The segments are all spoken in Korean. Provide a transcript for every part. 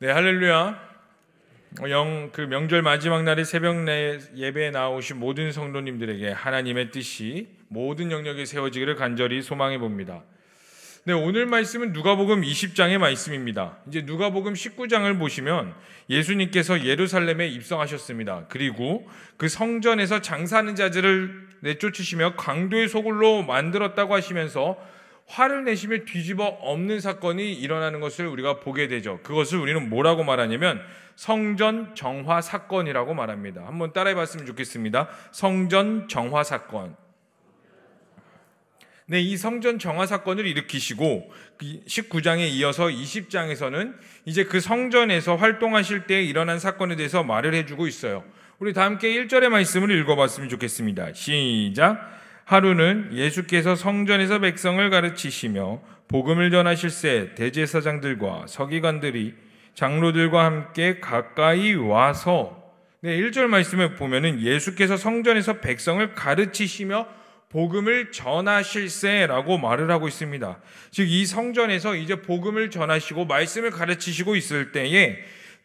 네, 할렐루야. 영, 그 명절 마지막 날에 새벽 내 예배에 나오신 모든 성도님들에게 하나님의 뜻이 모든 영역에 세워지기를 간절히 소망해 봅니다. 네, 오늘 말씀은 누가복음 20장의 말씀입니다. 이제 누가복음 19장을 보시면 예수님께서 예루살렘에 입성하셨습니다. 그리고 그 성전에서 장사하는 자들을 내쫓으시며 강도의 소굴로 만들었다고 하시면서 화를 내시며 뒤집어 엎는 사건이 일어나는 것을 우리가 보게 되죠. 그것을 우리는 뭐라고 말하냐면 성전 정화 사건이라고 말합니다. 한번 따라해 봤으면 좋겠습니다. 성전 정화 사건. 네, 이 성전 정화 사건을 일으키시고 19장에 그 이어서 20장에서는 이제 그 성전에서 활동하실 때 일어난 사건에 대해서 말을 해주고 있어요. 우리 다 함께 1절의 말씀을 읽어봤으면 좋겠습니다. 시작. 하루는 예수께서 성전에서 백성을 가르치시며 복음을 전하실 새 대제사장들과 서기관들이 장로들과 함께 가까이 와서 네, 1절 말씀에 보면은 예수께서 성전에서 백성을 가르치시며 복음을 전하실세라고 말을 하고 있습니다. 즉 이 성전에서 이제 복음을 전하시고 말씀을 가르치시고 있을 때에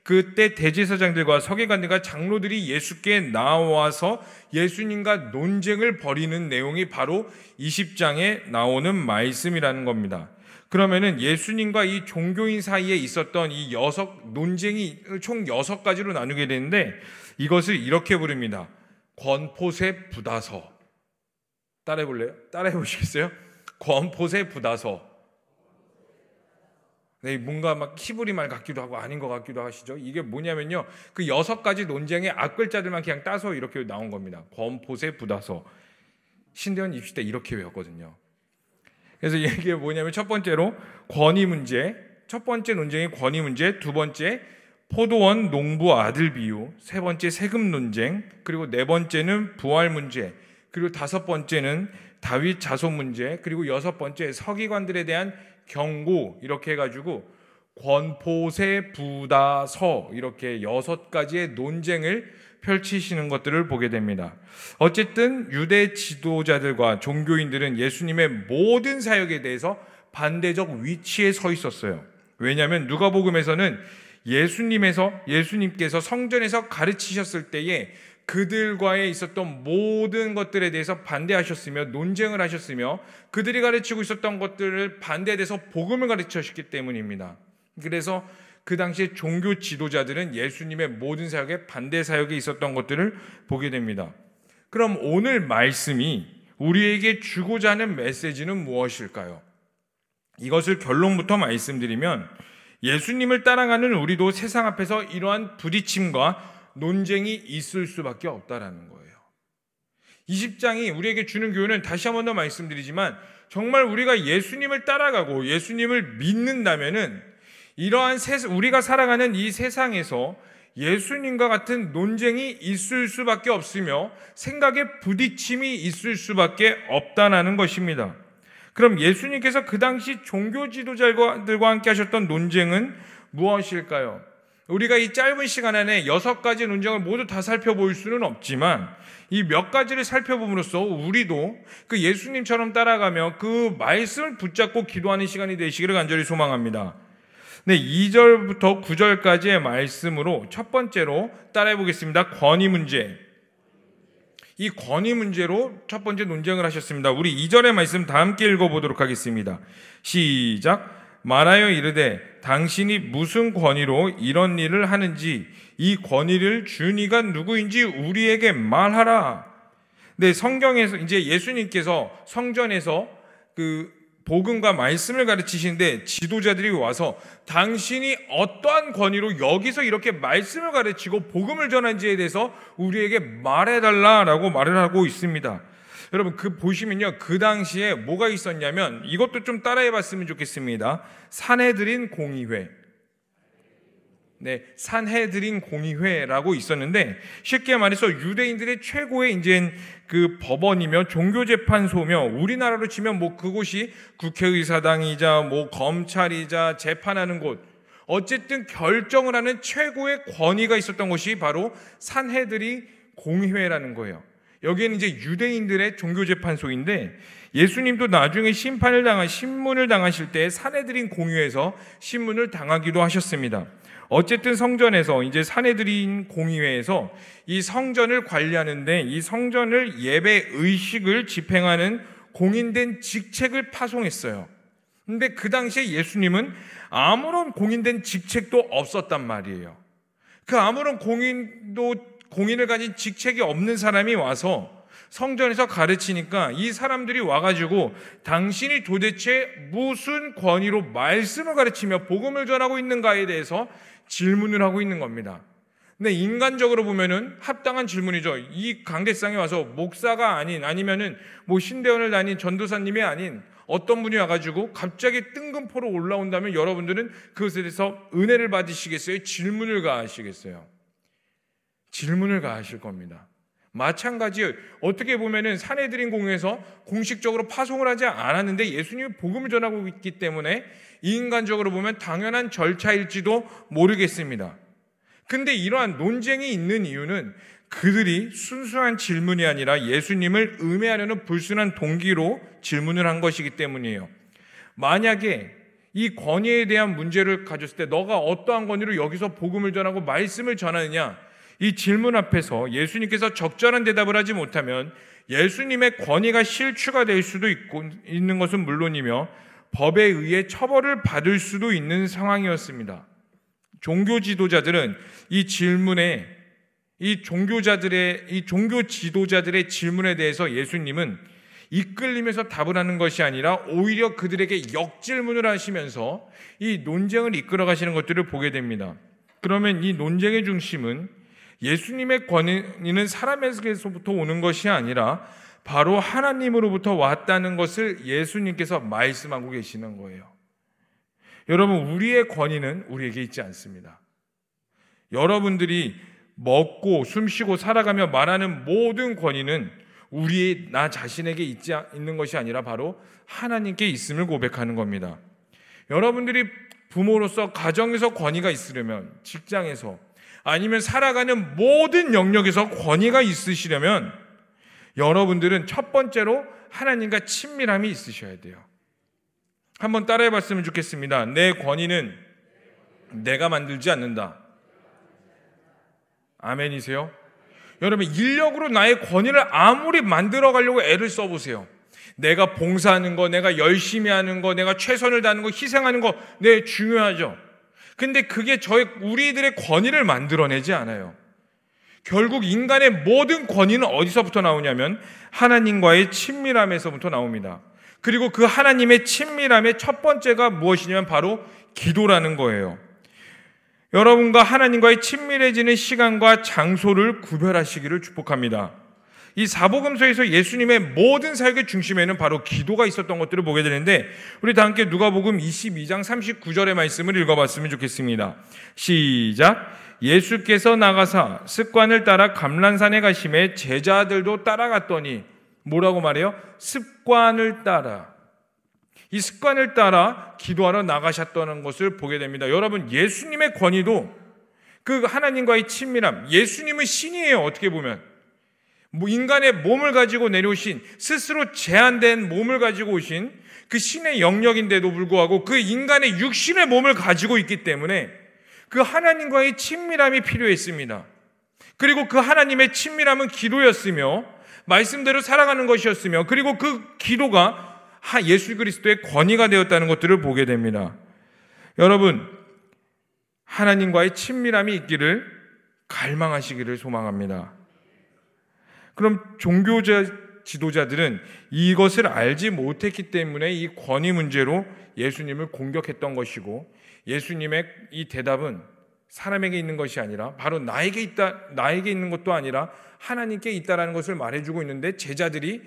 그때 대제사장들과 서기관들과 장로들이 예수께 나와서 예수님과 논쟁을 벌이는 내용이 바로 20장에 나오는 말씀이라는 겁니다. 그러면은 예수님과 이 종교인 사이에 있었던 이 여섯 논쟁이 총 여섯 가지로 나누게 되는데 이것을 이렇게 부릅니다. 권포세 부다서. 따라해 볼래요? 따라해 보시겠어요? 권포세 부다서. 네, 뭔가 막 키부리 말 같기도 하고 아닌 것 같기도 하시죠. 이게 뭐냐면요. 그 여섯 가지 논쟁의 앞글자들만 그냥 따서 이렇게 나온 겁니다. 권포세 부다서. 신대원 입시 때 이렇게 외웠거든요. 그래서 이게 뭐냐면 첫 번째로 권위 문제, 첫 번째 논쟁이 권위 문제, 두 번째 포도원 농부 아들 비유, 세 번째 세금 논쟁, 그리고 네 번째는 부활 문제, 그리고 다섯 번째는 다윗 자손 문제, 그리고 여섯 번째 서기관들에 대한 경고 이렇게 해가지고 권포세 부다서 이렇게 여섯 가지의 논쟁을 펼치시는 것들을 보게 됩니다. 어쨌든 유대 지도자들과 종교인들은 예수님의 모든 사역에 대해서 반대적 위치에 서 있었어요. 왜냐하면 누가복음에서는 예수님에서 예수님께서 성전에서 가르치셨을 때에 그들과의 있었던 모든 것들에 대해서 반대하셨으며 논쟁을 하셨으며 그들이 가르치고 있었던 것들을 반대돼서 복음을 가르치셨기 때문입니다. 그래서 그 당시에 종교 지도자들은 예수님의 모든 사역에 반대 사역에 있었던 것들을 보게 됩니다. 그럼 오늘 말씀이 우리에게 주고자 하는 메시지는 무엇일까요? 이것을 결론부터 말씀드리면 예수님을 따라가는 우리도 세상 앞에서 이러한 부딪힘과 논쟁이 있을 수밖에 없다라는 거예요. 20장이 우리에게 주는 교훈은 다시 한 번 더 말씀드리지만 정말 우리가 예수님을 따라가고 예수님을 믿는다면은 이러한 세, 우리가 살아가는 이 세상에서 예수님과 같은 논쟁이 있을 수밖에 없으며 생각의 부딪힘이 있을 수밖에 없다는 것입니다. 그럼 예수님께서 그 당시 종교 지도자들과 함께 하셨던 논쟁은 무엇일까요? 우리가 이 짧은 시간 안에 여섯 가지 논쟁을 모두 다 살펴볼 수는 없지만 이 몇 가지를 살펴봄으로써 우리도 그 예수님처럼 따라가며 그 말씀을 붙잡고 기도하는 시간이 되시기를 간절히 소망합니다. 네, 2절부터 9절까지의 말씀으로 첫 번째로 따라해 보겠습니다. 권위 문제. 이 권위 문제로 첫 번째 논쟁을 하셨습니다. 우리 2절의 말씀 다 함께 읽어 보도록 하겠습니다. 시작. 말하여 이르되 당신이 무슨 권위로 이런 일을 하는지 이 권위를 준 이가 누구인지 우리에게 말하라. 네, 성경에서 이제 예수님께서 성전에서 그 복음과 말씀을 가르치시는데 지도자들이 와서 당신이 어떠한 권위로 여기서 이렇게 말씀을 가르치고 복음을 전한지에 대해서 우리에게 말해달라라고 말을 하고 있습니다. 여러분 그 보시면요 그 당시에 뭐가 있었냐면 이것도 좀 따라해봤으면 좋겠습니다. 산해드린 공의회. 네, 산해드린 공의회라고 있었는데 쉽게 말해서 유대인들의 최고의 이제 그 법원이며 종교재판소며 우리나라로 치면 뭐 그곳이 국회의사당이자 뭐 검찰이자 재판하는 곳 어쨌든 결정을 하는 최고의 권위가 있었던 곳이 바로 산해드린 공의회라는 거예요. 여기에는 이제 유대인들의 종교 재판소인데 예수님도 나중에 심판을 당한 신문을 당하실 때 사내들인 공유에서 신문을 당하기도 하셨습니다. 어쨌든 성전에서 이제 사내들인 공의회에서 이 성전을 관리하는데 이 성전을 예배 의식을 집행하는 공인된 직책을 파송했어요. 근데 그 당시에 예수님은 아무런 공인된 직책도 없었단 말이에요. 그 아무런 공인도 공인을 가진 직책이 없는 사람이 와서 성전에서 가르치니까 이 사람들이 와가지고 당신이 도대체 무슨 권위로 말씀을 가르치며 복음을 전하고 있는가에 대해서 질문을 하고 있는 겁니다. 근데 인간적으로 보면은 합당한 질문이죠. 이 강대상에 와서 목사가 아닌 아니면은 뭐 신대원을 다닌 전도사님이 아닌 어떤 분이 와가지고 갑자기 뜬금포로 올라온다면 여러분들은 그것에 대해서 은혜를 받으시겠어요? 질문을 가하시겠어요? 질문을 가하실 겁니다. 마찬가지 어떻게 보면은 사내들인 공에서 공식적으로 파송을 하지 않았는데 예수님이 복음을 전하고 있기 때문에 인간적으로 보면 당연한 절차일지도 모르겠습니다. 근데 이러한 논쟁이 있는 이유는 그들이 순수한 질문이 아니라 예수님을 음해하려는 불순한 동기로 질문을 한 것이기 때문이에요. 만약에 이 권위에 대한 문제를 가졌을 때 너가 어떠한 권위로 여기서 복음을 전하고 말씀을 전하느냐 이 질문 앞에서 예수님께서 적절한 대답을 하지 못하면 예수님의 권위가 실추가 될 수도 있고 있는 것은 물론이며 법에 의해 처벌을 받을 수도 있는 상황이었습니다. 종교 지도자들은 이 질문에 이 종교자들의 이 종교 지도자들의 질문에 대해서 예수님은 이끌리면서 답을 하는 것이 아니라 오히려 그들에게 역질문을 하시면서 이 논쟁을 이끌어 가시는 것들을 보게 됩니다. 그러면 이 논쟁의 중심은 예수님의 권위는 사람에게서부터 오는 것이 아니라 바로 하나님으로부터 왔다는 것을 예수님께서 말씀하고 계시는 거예요. 여러분, 우리의 권위는 우리에게 있지 않습니다. 여러분들이 먹고 숨쉬고 살아가며 말하는 모든 권위는 우리 나 자신에게 있지 있는 것이 아니라 바로 하나님께 있음을 고백하는 겁니다. 여러분들이 부모로서 가정에서 권위가 있으려면 직장에서 아니면 살아가는 모든 영역에서 권위가 있으시려면 여러분들은 첫 번째로 하나님과 친밀함이 있으셔야 돼요. 한번 따라해 봤으면 좋겠습니다. 내 권위는 내가 만들지 않는다. 아멘이세요? 여러분, 인력으로 나의 권위를 아무리 만들어 가려고 애를 써보세요. 내가 봉사하는 거, 내가 열심히 하는 거, 내가 최선을 다하는 거, 희생하는 거, 네, 중요하죠. 근데 그게 저희, 우리들의 권위를 만들어내지 않아요. 결국 인간의 모든 권위는 어디서부터 나오냐면 하나님과의 친밀함에서부터 나옵니다. 그리고 그 하나님의 친밀함의 첫 번째가 무엇이냐면 바로 기도라는 거예요. 여러분과 하나님과의 친밀해지는 시간과 장소를 구별하시기를 축복합니다. 이 사복음서에서 예수님의 모든 사역의 중심에는 바로 기도가 있었던 것들을 보게 되는데 우리 다 함께 누가복음 22장 39절의 말씀을 읽어봤으면 좋겠습니다. 시작. 예수께서 나가사 습관을 따라 감란산에 가심에 제자들도 따라갔더니 뭐라고 말해요? 습관을 따라 이 습관을 따라 기도하러 나가셨다는 것을 보게 됩니다. 여러분, 예수님의 권위도 그 하나님과의 친밀함, 예수님은 신이에요, 어떻게 보면. 뭐 인간의 몸을 가지고 내려오신, 스스로 제한된 몸을 가지고 오신 그 신의 영역인데도 불구하고 그 인간의 육신의 몸을 가지고 있기 때문에 그 하나님과의 친밀함이 필요했습니다. 그리고 그 하나님의 친밀함은 기도였으며, 말씀대로 살아가는 것이었으며, 그리고 그 기도가 예수 그리스도의 권위가 되었다는 것들을 보게 됩니다. 여러분, 하나님과의 친밀함이 있기를 갈망하시기를 소망합니다. 그럼 종교자 지도자들은 이것을 알지 못했기 때문에 이 권위 문제로 예수님을 공격했던 것이고 예수님의 이 대답은 사람에게 있는 것이 아니라 바로 나에게 있다 나에게 있는 것도 아니라 하나님께 있다라는 것을 말해주고 있는데 제자들이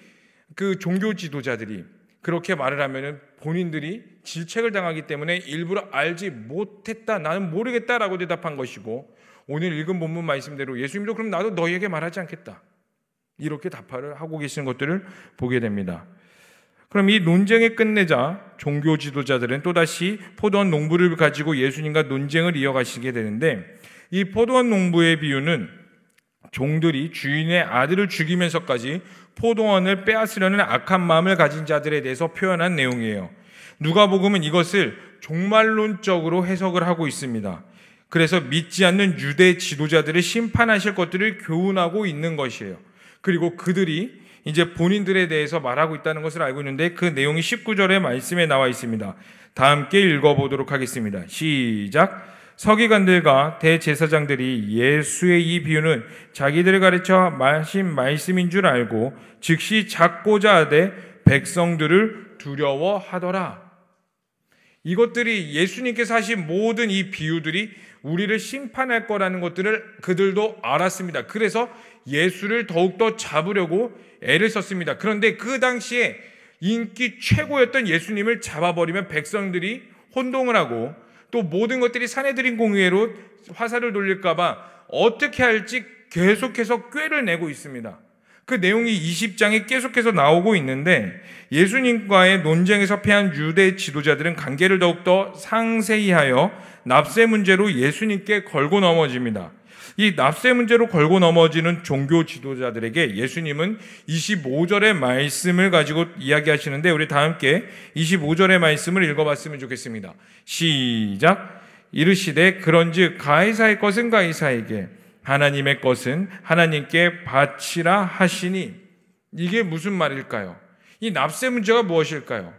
그 종교 지도자들이 그렇게 말을 하면은 본인들이 질책을 당하기 때문에 일부러 알지 못했다, 나는 모르겠다라고 대답한 것이고 오늘 읽은 본문 말씀대로 예수님도 그럼 나도 너희에게 말하지 않겠다. 이렇게 답을 하고 계시는 것들을 보게 됩니다. 그럼 이 논쟁을 끝내자 종교 지도자들은 또다시 포도원 농부를 가지고 예수님과 논쟁을 이어가시게 되는데 이 포도원 농부의 비유는 종들이 주인의 아들을 죽이면서까지 포도원을 빼앗으려는 악한 마음을 가진 자들에 대해서 표현한 내용이에요. 누가복음은 이것을 종말론적으로 해석을 하고 있습니다. 그래서 믿지 않는 유대 지도자들을 심판하실 것들을 교훈하고 있는 것이에요. 그리고 그들이 이제 본인들에 대해서 말하고 있다는 것을 알고 있는데 그 내용이 19절의 말씀에 나와 있습니다. 다 함께 읽어보도록 하겠습니다. 시작. 서기관들과 대제사장들이 예수의 이 비유는 자기들을 가르쳐 마신 말씀인 줄 알고 즉시 작고자 하되 백성들을 두려워하더라. 이것들이 예수님께서 하신 모든 이 비유들이 우리를 심판할 거라는 것들을 그들도 알았습니다. 그래서 예수를 더욱더 잡으려고 애를 썼습니다. 그런데 그 당시에 인기 최고였던 예수님을 잡아버리면 백성들이 혼동을 하고 또 모든 것들이 사내들인 공의로 화살을 돌릴까봐 어떻게 할지 계속해서 꾀를 내고 있습니다. 그 내용이 20장에 계속해서 나오고 있는데 예수님과의 논쟁에서 패한 유대 지도자들은 관계를 더욱더 상세히 하여 납세 문제로 예수님께 걸고 넘어집니다. 이 납세 문제로 걸고 넘어지는 종교 지도자들에게 예수님은 25절의 말씀을 가지고 이야기하시는데 우리 다 함께 25절의 말씀을 읽어봤으면 좋겠습니다. 시작. 이르시되 그런즉 가이사의 것은 가이사에게 하나님의 것은 하나님께 바치라 하시니 이게 무슨 말일까요? 이 납세 문제가 무엇일까요?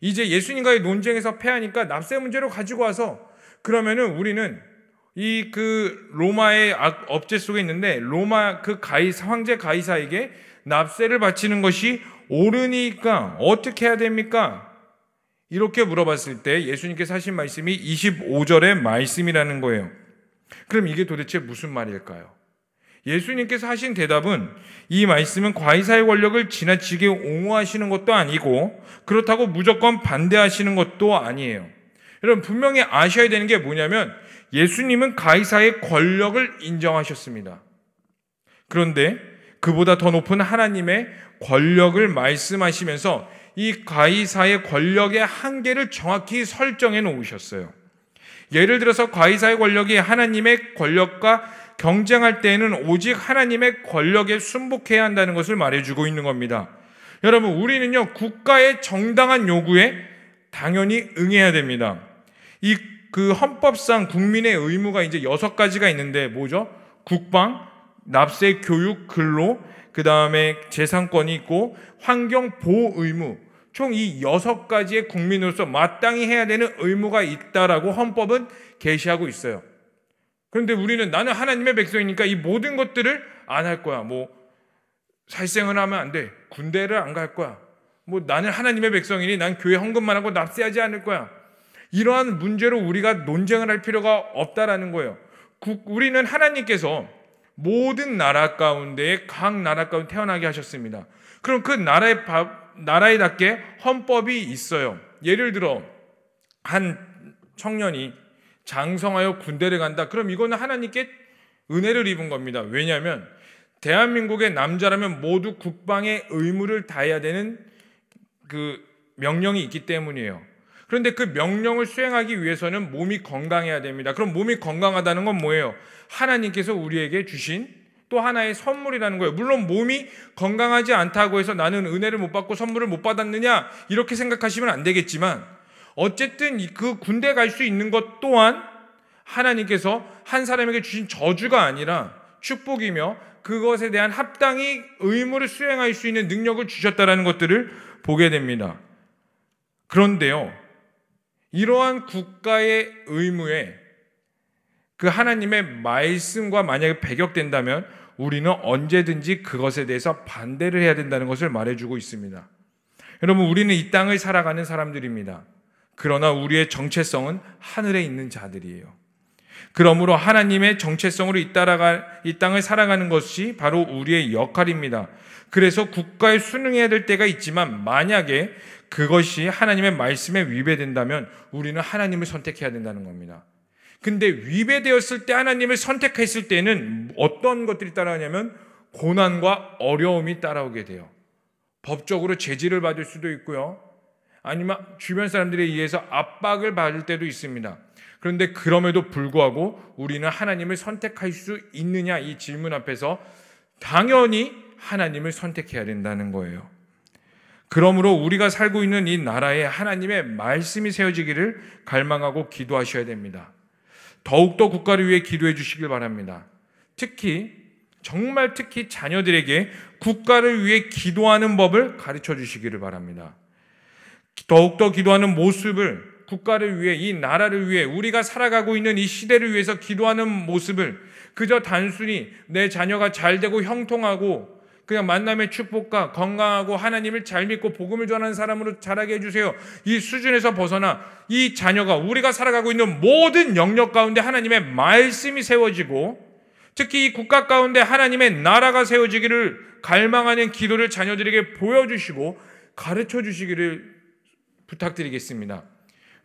이제 예수님과의 논쟁에서 패하니까 납세 문제로 가지고 와서 그러면은 우리는 이 그 로마의 업체 속에 있는데 로마 그 가이 황제 가이사에게 납세를 바치는 것이 옳으니까 어떻게 해야 됩니까? 이렇게 물어봤을 때 예수님께서 하신 말씀이 25절의 말씀이라는 거예요. 그럼 이게 도대체 무슨 말일까요? 예수님께서 하신 대답은 이 말씀은 과이사의 권력을 지나치게 옹호하시는 것도 아니고 그렇다고 무조건 반대하시는 것도 아니에요. 여러분 분명히 아셔야 되는 게 뭐냐면 예수님은 가이사의 권력을 인정하셨습니다. 그런데 그보다 더 높은 하나님의 권력을 말씀하시면서 이 가이사의 권력의 한계를 정확히 설정해 놓으셨어요. 예를 들어서 과이사의 권력이 하나님의 권력과 경쟁할 때에는 오직 하나님의 권력에 순복해야 한다는 것을 말해주고 있는 겁니다. 여러분, 우리는요, 국가의 정당한 요구에 당연히 응해야 됩니다. 이 그 헌법상 국민의 의무가 이제 여섯 가지가 있는데 뭐죠? 국방, 납세, 교육, 근로, 그 다음에 재산권이 있고 환경 보호 의무, 총 이 여섯 가지의 국민으로서 마땅히 해야 되는 의무가 있다라고 헌법은 계시하고 있어요. 그런데 우리는 나는 하나님의 백성이니까 이 모든 것들을 안 할 거야. 뭐 살생을 하면 안 돼. 군대를 안 갈 거야. 뭐 나는 하나님의 백성이니 난 교회 헌금만 하고 납세하지 않을 거야. 이러한 문제로 우리가 논쟁을 할 필요가 없다라는 거예요. 우리는 하나님께서 모든 나라 가운데 각 나라 가운데 태어나게 하셨습니다. 그럼 그 나라의 나라에답게 헌법이 있어요. 예를 들어 한 청년이 장성하여 군대를 간다. 그럼 이거는 하나님께 은혜를 입은 겁니다. 왜냐하면 대한민국의 남자라면 모두 국방의 의무를 다해야 되는 그 명령이 있기 때문이에요. 그런데 그 명령을 수행하기 위해서는 몸이 건강해야 됩니다. 그럼 몸이 건강하다는 건 뭐예요? 하나님께서 우리에게 주신 또 하나의 선물이라는 거예요. 물론 몸이 건강하지 않다고 해서 나는 은혜를 못 받고 선물을 못 받았느냐 이렇게 생각하시면 안 되겠지만 어쨌든 그 군대 갈 수 있는 것 또한 하나님께서 한 사람에게 주신 저주가 아니라 축복이며 그것에 대한 합당히 의무를 수행할 수 있는 능력을 주셨다라는 것들을 보게 됩니다. 그런데요. 이러한 국가의 의무에 그 하나님의 말씀과 만약에 배격된다면 우리는 언제든지 그것에 대해서 반대를 해야 된다는 것을 말해주고 있습니다. 여러분, 우리는 이 땅을 살아가는 사람들입니다. 그러나 우리의 정체성은 하늘에 있는 자들이에요. 그러므로 하나님의 정체성으로 이, 따라가, 이 땅을 살아가는 것이 바로 우리의 역할입니다. 그래서 국가에 순응해야 될 때가 있지만 만약에 그것이 하나님의 말씀에 위배된다면 우리는 하나님을 선택해야 된다는 겁니다. 근데 위배되었을 때 하나님을 선택했을 때는 어떤 것들이 따라오냐면 고난과 어려움이 따라오게 돼요. 법적으로 제지를 받을 수도 있고요. 아니면 주변 사람들에 의해서 압박을 받을 때도 있습니다. 그런데 그럼에도 불구하고 우리는 하나님을 선택할 수 있느냐 이 질문 앞에서 당연히 하나님을 선택해야 된다는 거예요. 그러므로 우리가 살고 있는 이 나라에 하나님의 말씀이 세워지기를 갈망하고 기도하셔야 됩니다. 더욱더 국가를 위해 기도해 주시길 바랍니다. 특히 정말 특히 자녀들에게 국가를 위해 기도하는 법을 가르쳐 주시기를 바랍니다. 더욱더 기도하는 모습을 국가를 위해 이 나라를 위해 우리가 살아가고 있는 이 시대를 위해서 기도하는 모습을 그저 단순히 내 자녀가 잘 되고 형통하고 그냥 만남의 축복과 건강하고 하나님을 잘 믿고 복음을 전하는 사람으로 자라게 해주세요. 이 수준에서 벗어나 이 자녀가 우리가 살아가고 있는 모든 영역 가운데 하나님의 말씀이 세워지고 특히 이 국가 가운데 하나님의 나라가 세워지기를 갈망하는 기도를 자녀들에게 보여주시고 가르쳐 주시기를 부탁드리겠습니다.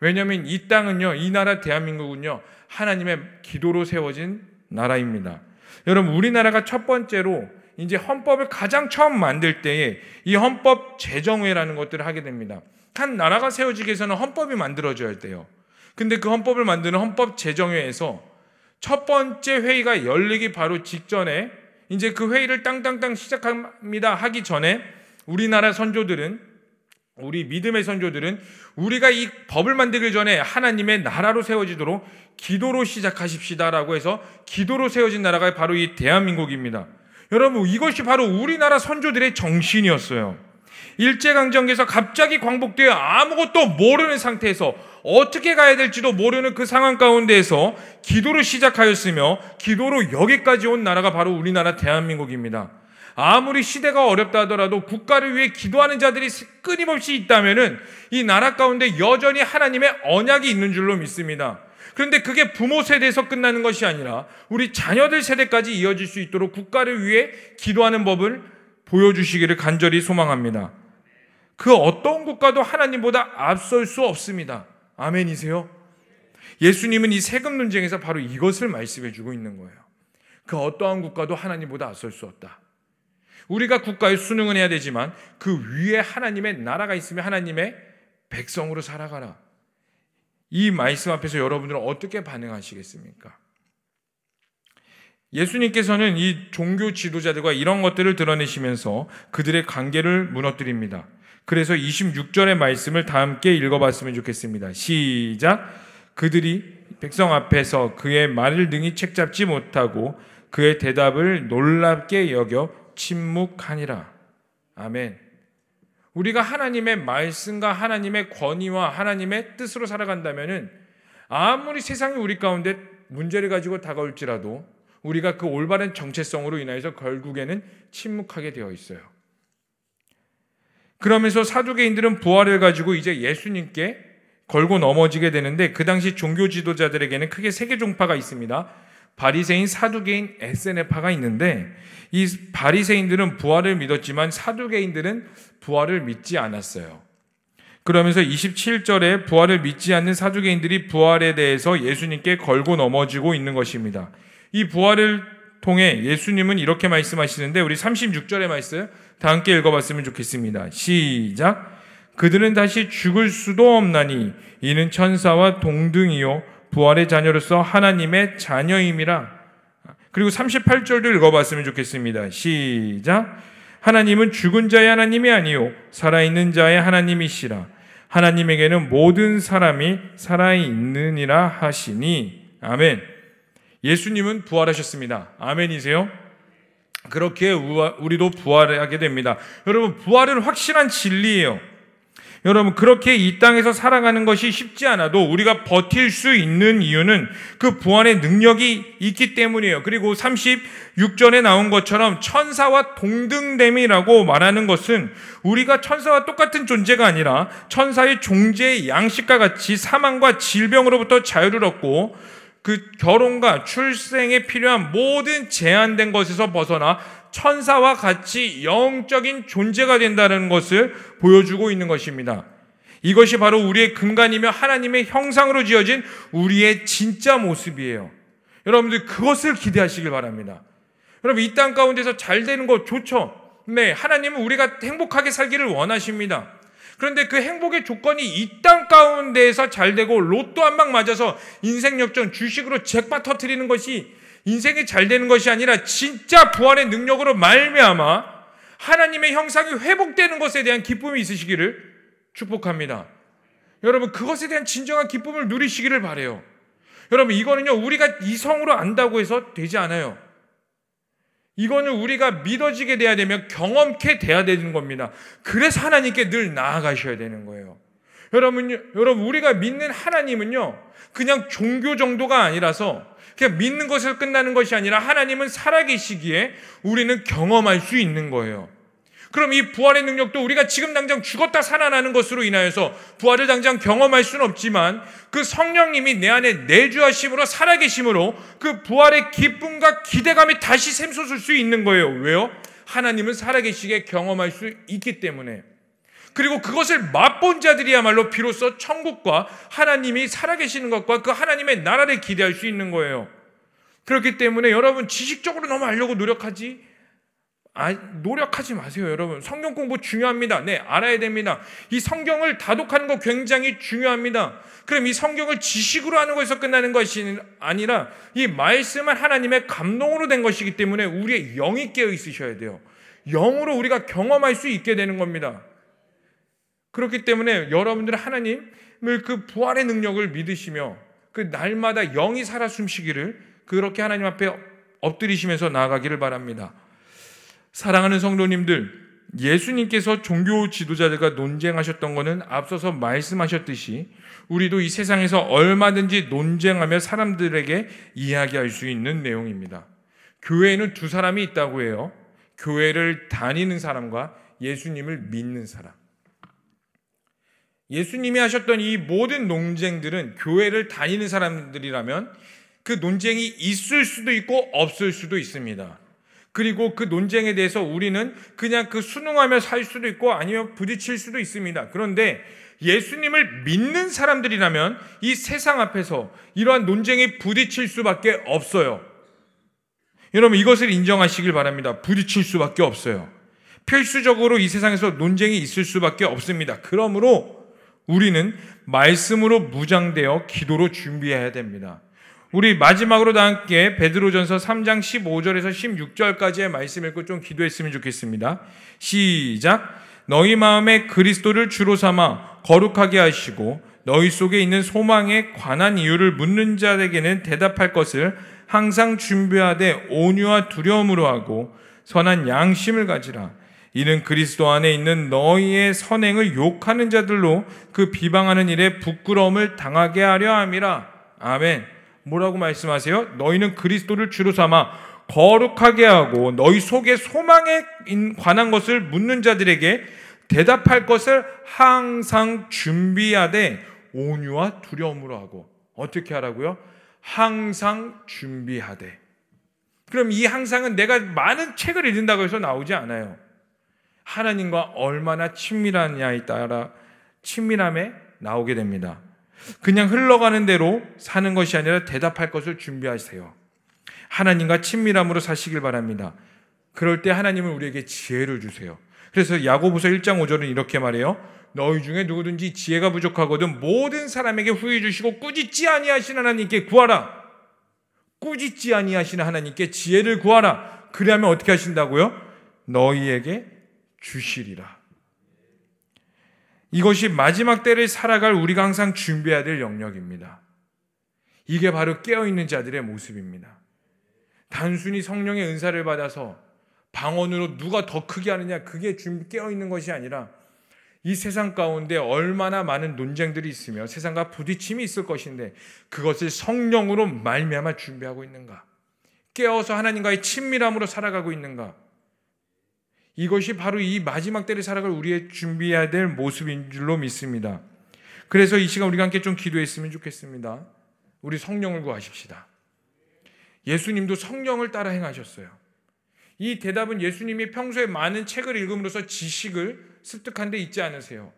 왜냐하면 이 땅은요, 이 나라 대한민국은요, 하나님의 기도로 세워진 나라입니다. 여러분, 우리나라가 첫 번째로 이제 헌법을 가장 처음 만들 때에 이 헌법 제정회라는 것들을 하게 됩니다. 한 나라가 세워지기 위해서는 헌법이 만들어져야 돼요. 근데 그 헌법을 만드는 헌법 제정회에서 첫 번째 회의가 열리기 바로 직전에 이제 그 회의를 땅땅땅 시작합니다 하기 전에 우리나라 선조들은 우리 믿음의 선조들은 우리가 이 법을 만들기 전에 하나님의 나라로 세워지도록 기도로 시작하십시다라고 해서 기도로 세워진 나라가 바로 이 대한민국입니다. 여러분 이것이 바로 우리나라 선조들의 정신이었어요. 일제강점기에서 갑자기 광복되어 아무것도 모르는 상태에서 어떻게 가야 될지도 모르는 그 상황 가운데에서 기도를 시작하였으며 기도로 여기까지 온 나라가 바로 우리나라 대한민국입니다. 아무리 시대가 어렵다 하더라도 국가를 위해 기도하는 자들이 끊임없이 있다면은 이 나라 가운데 여전히 하나님의 언약이 있는 줄로 믿습니다. 그런데 그게 부모 세대에서 끝나는 것이 아니라 우리 자녀들 세대까지 이어질 수 있도록 국가를 위해 기도하는 법을 보여주시기를 간절히 소망합니다. 그 어떤 국가도 하나님보다 앞설 수 없습니다. 아멘이세요? 예수님은 이 세금 논쟁에서 바로 이것을 말씀해 주고 있는 거예요. 그 어떠한 국가도 하나님보다 앞설 수 없다. 우리가 국가에 순응은 해야 되지만 그 위에 하나님의 나라가 있으면 하나님의 백성으로 살아가라. 이 말씀 앞에서 여러분들은 어떻게 반응하시겠습니까? 예수님께서는 이 종교 지도자들과 이런 것들을 드러내시면서 그들의 관계를 무너뜨립니다. 그래서 26절의 말씀을 다 함께 읽어봤으면 좋겠습니다. 시작. 그들이 백성 앞에서 그의 말을 능히 책잡지 못하고 그의 대답을 놀랍게 여겨 침묵하니라. 아멘. 우리가 하나님의 말씀과 하나님의 권위와 하나님의 뜻으로 살아간다면은 아무리 세상이 우리 가운데 문제를 가지고 다가올지라도 우리가 그 올바른 정체성으로 인하여서 결국에는 침묵하게 되어 있어요. 그러면서 사두개인들은 부활을 가지고 이제 예수님께 걸고 넘어지게 되는데 그 당시 종교 지도자들에게는 크게 세 개 종파가 있습니다. 바리새인, 사두개인, 에세네파가 있는데 이 바리새인들은 부활을 믿었지만 사두개인들은 부활을 믿지 않았어요. 그러면서 27절에 부활을 믿지 않는 사두개인들이 부활에 대해서 예수님께 걸고 넘어지고 있는 것입니다. 이 부활을 통해 예수님은 이렇게 말씀하시는데 우리 36절의 말씀 다 함께 읽어봤으면 좋겠습니다. 시작. 그들은 다시 죽을 수도 없나니 이는 천사와 동등이요 부활의 자녀로서 하나님의 자녀임이라. 그리고 38절도 읽어봤으면 좋겠습니다. 시작. 하나님은 죽은 자의 하나님이 아니요 살아있는 자의 하나님이시라. 하나님에게는 모든 사람이 살아있느니라 하시니. 아멘. 예수님은 부활하셨습니다. 아멘이세요? 그렇게 우리도 부활하게 됩니다. 여러분, 부활은 확실한 진리예요. 여러분, 그렇게 이 땅에서 살아가는 것이 쉽지 않아도 우리가 버틸 수 있는 이유는 그 부활의 능력이 있기 때문이에요. 그리고 36절에 나온 것처럼 천사와 동등됨이라고 말하는 것은 우리가 천사와 똑같은 존재가 아니라 천사의 존재의 양식과 같이 사망과 질병으로부터 자유를 얻고 그 결혼과 출생에 필요한 모든 제한된 것에서 벗어나 천사와 같이 영적인 존재가 된다는 것을 보여주고 있는 것입니다. 이것이 바로 우리의 근간이며 하나님의 형상으로 지어진 우리의 진짜 모습이에요. 여러분들 그것을 기대하시길 바랍니다. 여러분 이 땅 가운데서 잘 되는 거 좋죠. 네, 하나님은 우리가 행복하게 살기를 원하십니다. 그런데 그 행복의 조건이 이 땅 가운데에서 잘 되고 로또 한 방 맞아서 인생 역전 주식으로 잭팟 터트리는 것이 인생이 잘 되는 것이 아니라 진짜 부활의 능력으로 말미암아 하나님의 형상이 회복되는 것에 대한 기쁨이 있으시기를 축복합니다. 여러분 그것에 대한 진정한 기쁨을 누리시기를 바래요. 여러분 이거는요 우리가 이성으로 안다고 해서 되지 않아요. 이거는 우리가 믿어지게 돼야 되면 경험케 돼야 되는 겁니다. 그래서 하나님께 늘 나아가셔야 되는 거예요. 여러분, 여러분 우리가 믿는 하나님은요 그냥 종교 정도가 아니라서 그냥 믿는 것을 끝나는 것이 아니라 하나님은 살아계시기에 우리는 경험할 수 있는 거예요. 그럼 이 부활의 능력도 우리가 지금 당장 죽었다 살아나는 것으로 인하여서 부활을 당장 경험할 수는 없지만 그 성령님이 내 안에 내주하심으로 살아계심으로 그 부활의 기쁨과 기대감이 다시 샘솟을 수 있는 거예요. 왜요? 하나님은 살아계시게 경험할 수 있기 때문에. 그리고 그것을 맛본 자들이야말로 비로소 천국과 하나님이 살아계시는 것과 그 하나님의 나라를 기대할 수 있는 거예요. 그렇기 때문에 여러분 지식적으로 너무 알려고 노력하지 아, 노력하지 마세요, 여러분. 성경 공부 중요합니다. 네, 알아야 됩니다. 이 성경을 다독하는 거 굉장히 중요합니다. 그럼 이 성경을 지식으로 하는 것에서 끝나는 것이 아니라 이 말씀은 하나님의 감동으로 된 것이기 때문에 우리의 영이 깨어 있으셔야 돼요. 영으로 우리가 경험할 수 있게 되는 겁니다. 그렇기 때문에 여러분들은 하나님을 그 부활의 능력을 믿으시며 그 날마다 영이 살아 숨쉬기를 그렇게 하나님 앞에 엎드리시면서 나아가기를 바랍니다. 사랑하는 성도님들, 예수님께서 종교 지도자들과 논쟁하셨던 것은 앞서서 말씀하셨듯이 우리도 이 세상에서 얼마든지 논쟁하며 사람들에게 이야기할 수 있는 내용입니다. 교회에는 두 사람이 있다고 해요. 교회를 다니는 사람과 예수님을 믿는 사람. 예수님이 하셨던 이 모든 논쟁들은 교회를 다니는 사람들이라면 그 논쟁이 있을 수도 있고 없을 수도 있습니다. 그리고 그 논쟁에 대해서 우리는 그냥 그 순응하며 살 수도 있고 아니면 부딪힐 수도 있습니다. 그런데 예수님을 믿는 사람들이라면 이 세상 앞에서 이러한 논쟁에 부딪힐 수밖에 없어요. 여러분 이것을 인정하시길 바랍니다. 부딪힐 수밖에 없어요. 필수적으로 이 세상에서 논쟁이 있을 수밖에 없습니다. 그러므로 우리는 말씀으로 무장되어 기도로 준비해야 됩니다. 우리 마지막으로 다 함께 베드로전서 3장 15절에서 16절까지의 말씀 읽고 좀 기도했으면 좋겠습니다. 시작. 너희 마음에 그리스도를 주로 삼아 거룩하게 하시고 너희 속에 있는 소망에 관한 이유를 묻는 자에게는 대답할 것을 항상 준비하되 온유와 두려움으로 하고 선한 양심을 가지라. 이는 그리스도 안에 있는 너희의 선행을 욕하는 자들로 그 비방하는 일에 부끄러움을 당하게 하려 함이라. 아멘. 뭐라고 말씀하세요? 너희는 그리스도를 주로 삼아 거룩하게 하고 너희 속에 소망에 관한 것을 묻는 자들에게 대답할 것을 항상 준비하되 온유와 두려움으로 하고 어떻게 하라고요? 항상 준비하되. 그럼 이 항상은 내가 많은 책을 읽는다고 해서 나오지 않아요. 하나님과 얼마나 친밀하냐에 따라 친밀함에 나오게 됩니다. 그냥 흘러가는 대로 사는 것이 아니라 대답할 것을 준비하세요. 하나님과 친밀함으로 사시길 바랍니다. 그럴 때 하나님은 우리에게 지혜를 주세요. 그래서 야고보서 1장 5절은 이렇게 말해요. 너희 중에 누구든지 지혜가 부족하거든 모든 사람에게 후해 주시고 꾸짖지 아니하시는 하나님께 구하라. 꾸짖지 아니하시는 하나님께 지혜를 구하라. 그리하면 어떻게 하신다고요? 너희에게 주시리라. 이것이 마지막 때를 살아갈 우리가 항상 준비해야 될 영역입니다. 이게 바로 깨어있는 자들의 모습입니다. 단순히 성령의 은사를 받아서 방언으로 누가 더 크게 하느냐, 그게 깨어있는 것이 아니라 이 세상 가운데 얼마나 많은 논쟁들이 있으며 세상과 부딪힘이 있을 것인데 그것을 성령으로 말미암아 준비하고 있는가? 깨어서 하나님과의 친밀함으로 살아가고 있는가? 이것이 바로 이 마지막 때를 살아갈 우리의 준비해야 될 모습인 줄로 믿습니다. 그래서 이 시간 우리가 함께 좀 기도했으면 좋겠습니다. 우리 성령을 구하십시다. 예수님도 성령을 따라 행하셨어요. 이 대답은 예수님이 평소에 많은 책을 읽음으로써 지식을 습득한 데 있지 않으세요.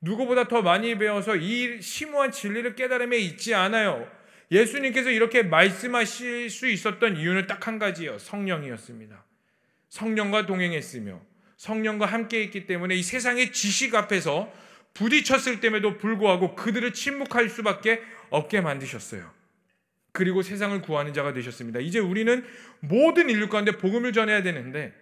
누구보다 더 많이 배워서 이 심오한 진리를 깨달음에 있지 않아요. 예수님께서 이렇게 말씀하실 수 있었던 이유는 딱 한 가지예요. 성령이었습니다. 성령과 동행했으며 성령과 함께 있기 때문에 이 세상의 지식 앞에서 부딪혔을 때에도 불구하고 그들을 침묵할 수밖에 없게 만드셨어요. 그리고 세상을 구하는 자가 되셨습니다. 이제 우리는 모든 인류 가운데 복음을 전해야 되는데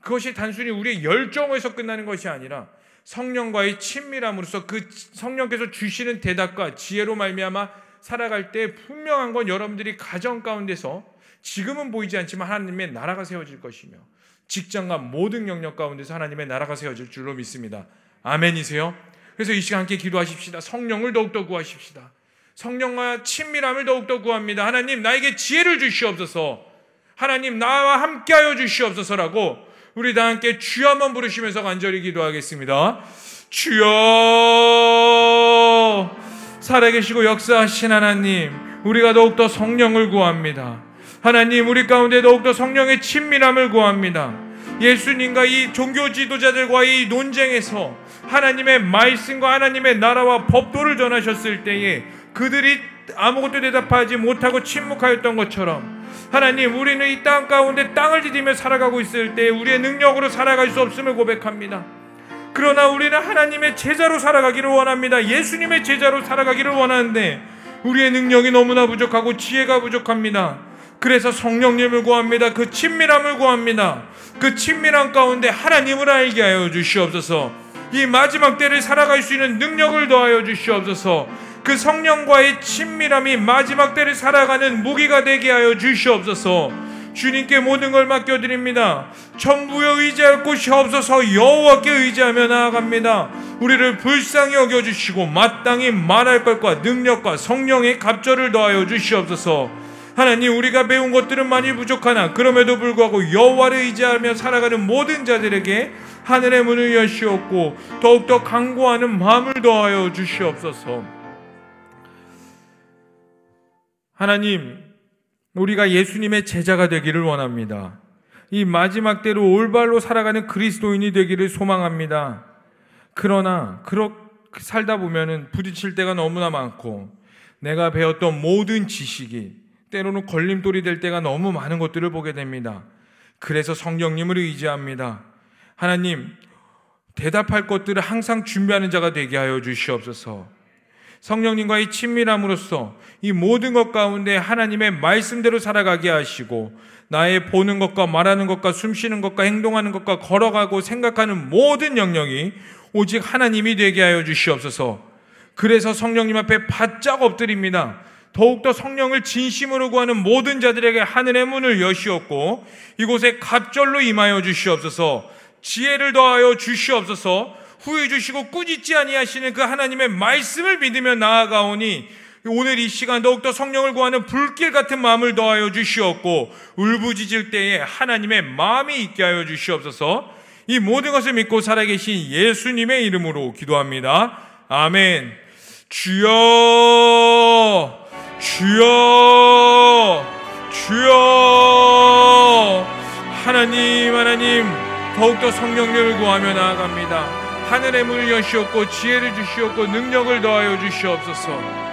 그것이 단순히 우리의 열정에서 끝나는 것이 아니라 성령과의 친밀함으로써 그 성령께서 주시는 대답과 지혜로 말미암아 살아갈 때 분명한 건 여러분들이 가정 가운데서 지금은 보이지 않지만 하나님의 나라가 세워질 것이며 직장과 모든 영역 가운데서 하나님의 나라가 세워질 줄로 믿습니다. 아멘이세요? 그래서 이 시간 함께 기도하십시다. 성령을 더욱더 구하십시다. 성령과 친밀함을 더욱더 구합니다. 하나님 나에게 지혜를 주시옵소서. 하나님 나와 함께하여 주시옵소서라고 우리 다 함께 주여 한번 부르시면서 간절히 기도하겠습니다. 주여 살아계시고 역사하신 하나님 우리가 더욱더 성령을 구합니다. 하나님 우리 가운데 더욱더 성령의 친밀함을 구합니다. 예수님과 이 종교 지도자들과의 논쟁에서 하나님의 말씀과 하나님의 나라와 법도를 전하셨을 때에 그들이 아무것도 대답하지 못하고 침묵하였던 것처럼 하나님 우리는 이 땅 가운데 땅을 디디며 살아가고 있을 때 우리의 능력으로 살아갈 수 없음을 고백합니다. 그러나 우리는 하나님의 제자로 살아가기를 원합니다. 예수님의 제자로 살아가기를 원하는데 우리의 능력이 너무나 부족하고 지혜가 부족합니다. 그래서 성령님을 구합니다. 그 친밀함을 구합니다. 그 친밀함 가운데 하나님을 알게 하여 주시옵소서. 이 마지막 때를 살아갈 수 있는 능력을 더하여 주시옵소서. 그 성령과의 친밀함이 마지막 때를 살아가는 무기가 되게 하여 주시옵소서. 주님께 모든 걸 맡겨드립니다. 전부에 의지할 곳이 없어서 여호와께 의지하며 나아갑니다. 우리를 불쌍히 여겨주시고 마땅히 말할 것과 능력과 성령의 갑절을 더하여 주시옵소서. 하나님 우리가 배운 것들은 많이 부족하나 그럼에도 불구하고 여호와를 의지하며 살아가는 모든 자들에게 하늘의 문을 여시옵고 더욱더 강구하는 마음을 더하여 주시옵소서. 하나님, 우리가 예수님의 제자가 되기를 원합니다. 이 마지막 때로 올바로 살아가는 그리스도인이 되기를 소망합니다. 그러나 그렇게 살다 보면은 부딪힐 때가 너무나 많고 내가 배웠던 모든 지식이 때로는 걸림돌이 될 때가 너무 많은 것들을 보게 됩니다. 그래서 성령님을 의지합니다. 하나님, 대답할 것들을 항상 준비하는 자가 되게 하여 주시옵소서. 성령님과의 친밀함으로써 이 모든 것 가운데 하나님의 말씀대로 살아가게 하시고 나의 보는 것과 말하는 것과 숨 쉬는 것과 행동하는 것과 걸어가고 생각하는 모든 영역이 오직 하나님이 되게 하여 주시옵소서. 그래서 성령님 앞에 바짝 엎드립니다. 더욱더 성령을 진심으로 구하는 모든 자들에게 하늘의 문을 여시옵고 이곳에 갑절로 임하여 주시옵소서. 지혜를 더하여 주시옵소서. 후회 주시고 꾸짖지 아니하시는 그 하나님의 말씀을 믿으며 나아가오니 오늘 이 시간 더욱더 성령을 구하는 불길 같은 마음을 더하여 주시옵고 울부짖을 때에 하나님의 마음이 있게 하여 주시옵소서 이 모든 것을 믿고 살아계신 예수님의 이름으로 기도합니다. 아멘. 주여, 주여, 주여, 하나님, 하나님, 더욱더 성령님을 구하며 나아갑니다. 하늘의 문을 여시옵고 지혜를 주시옵고 능력을 더하여 주시옵소서.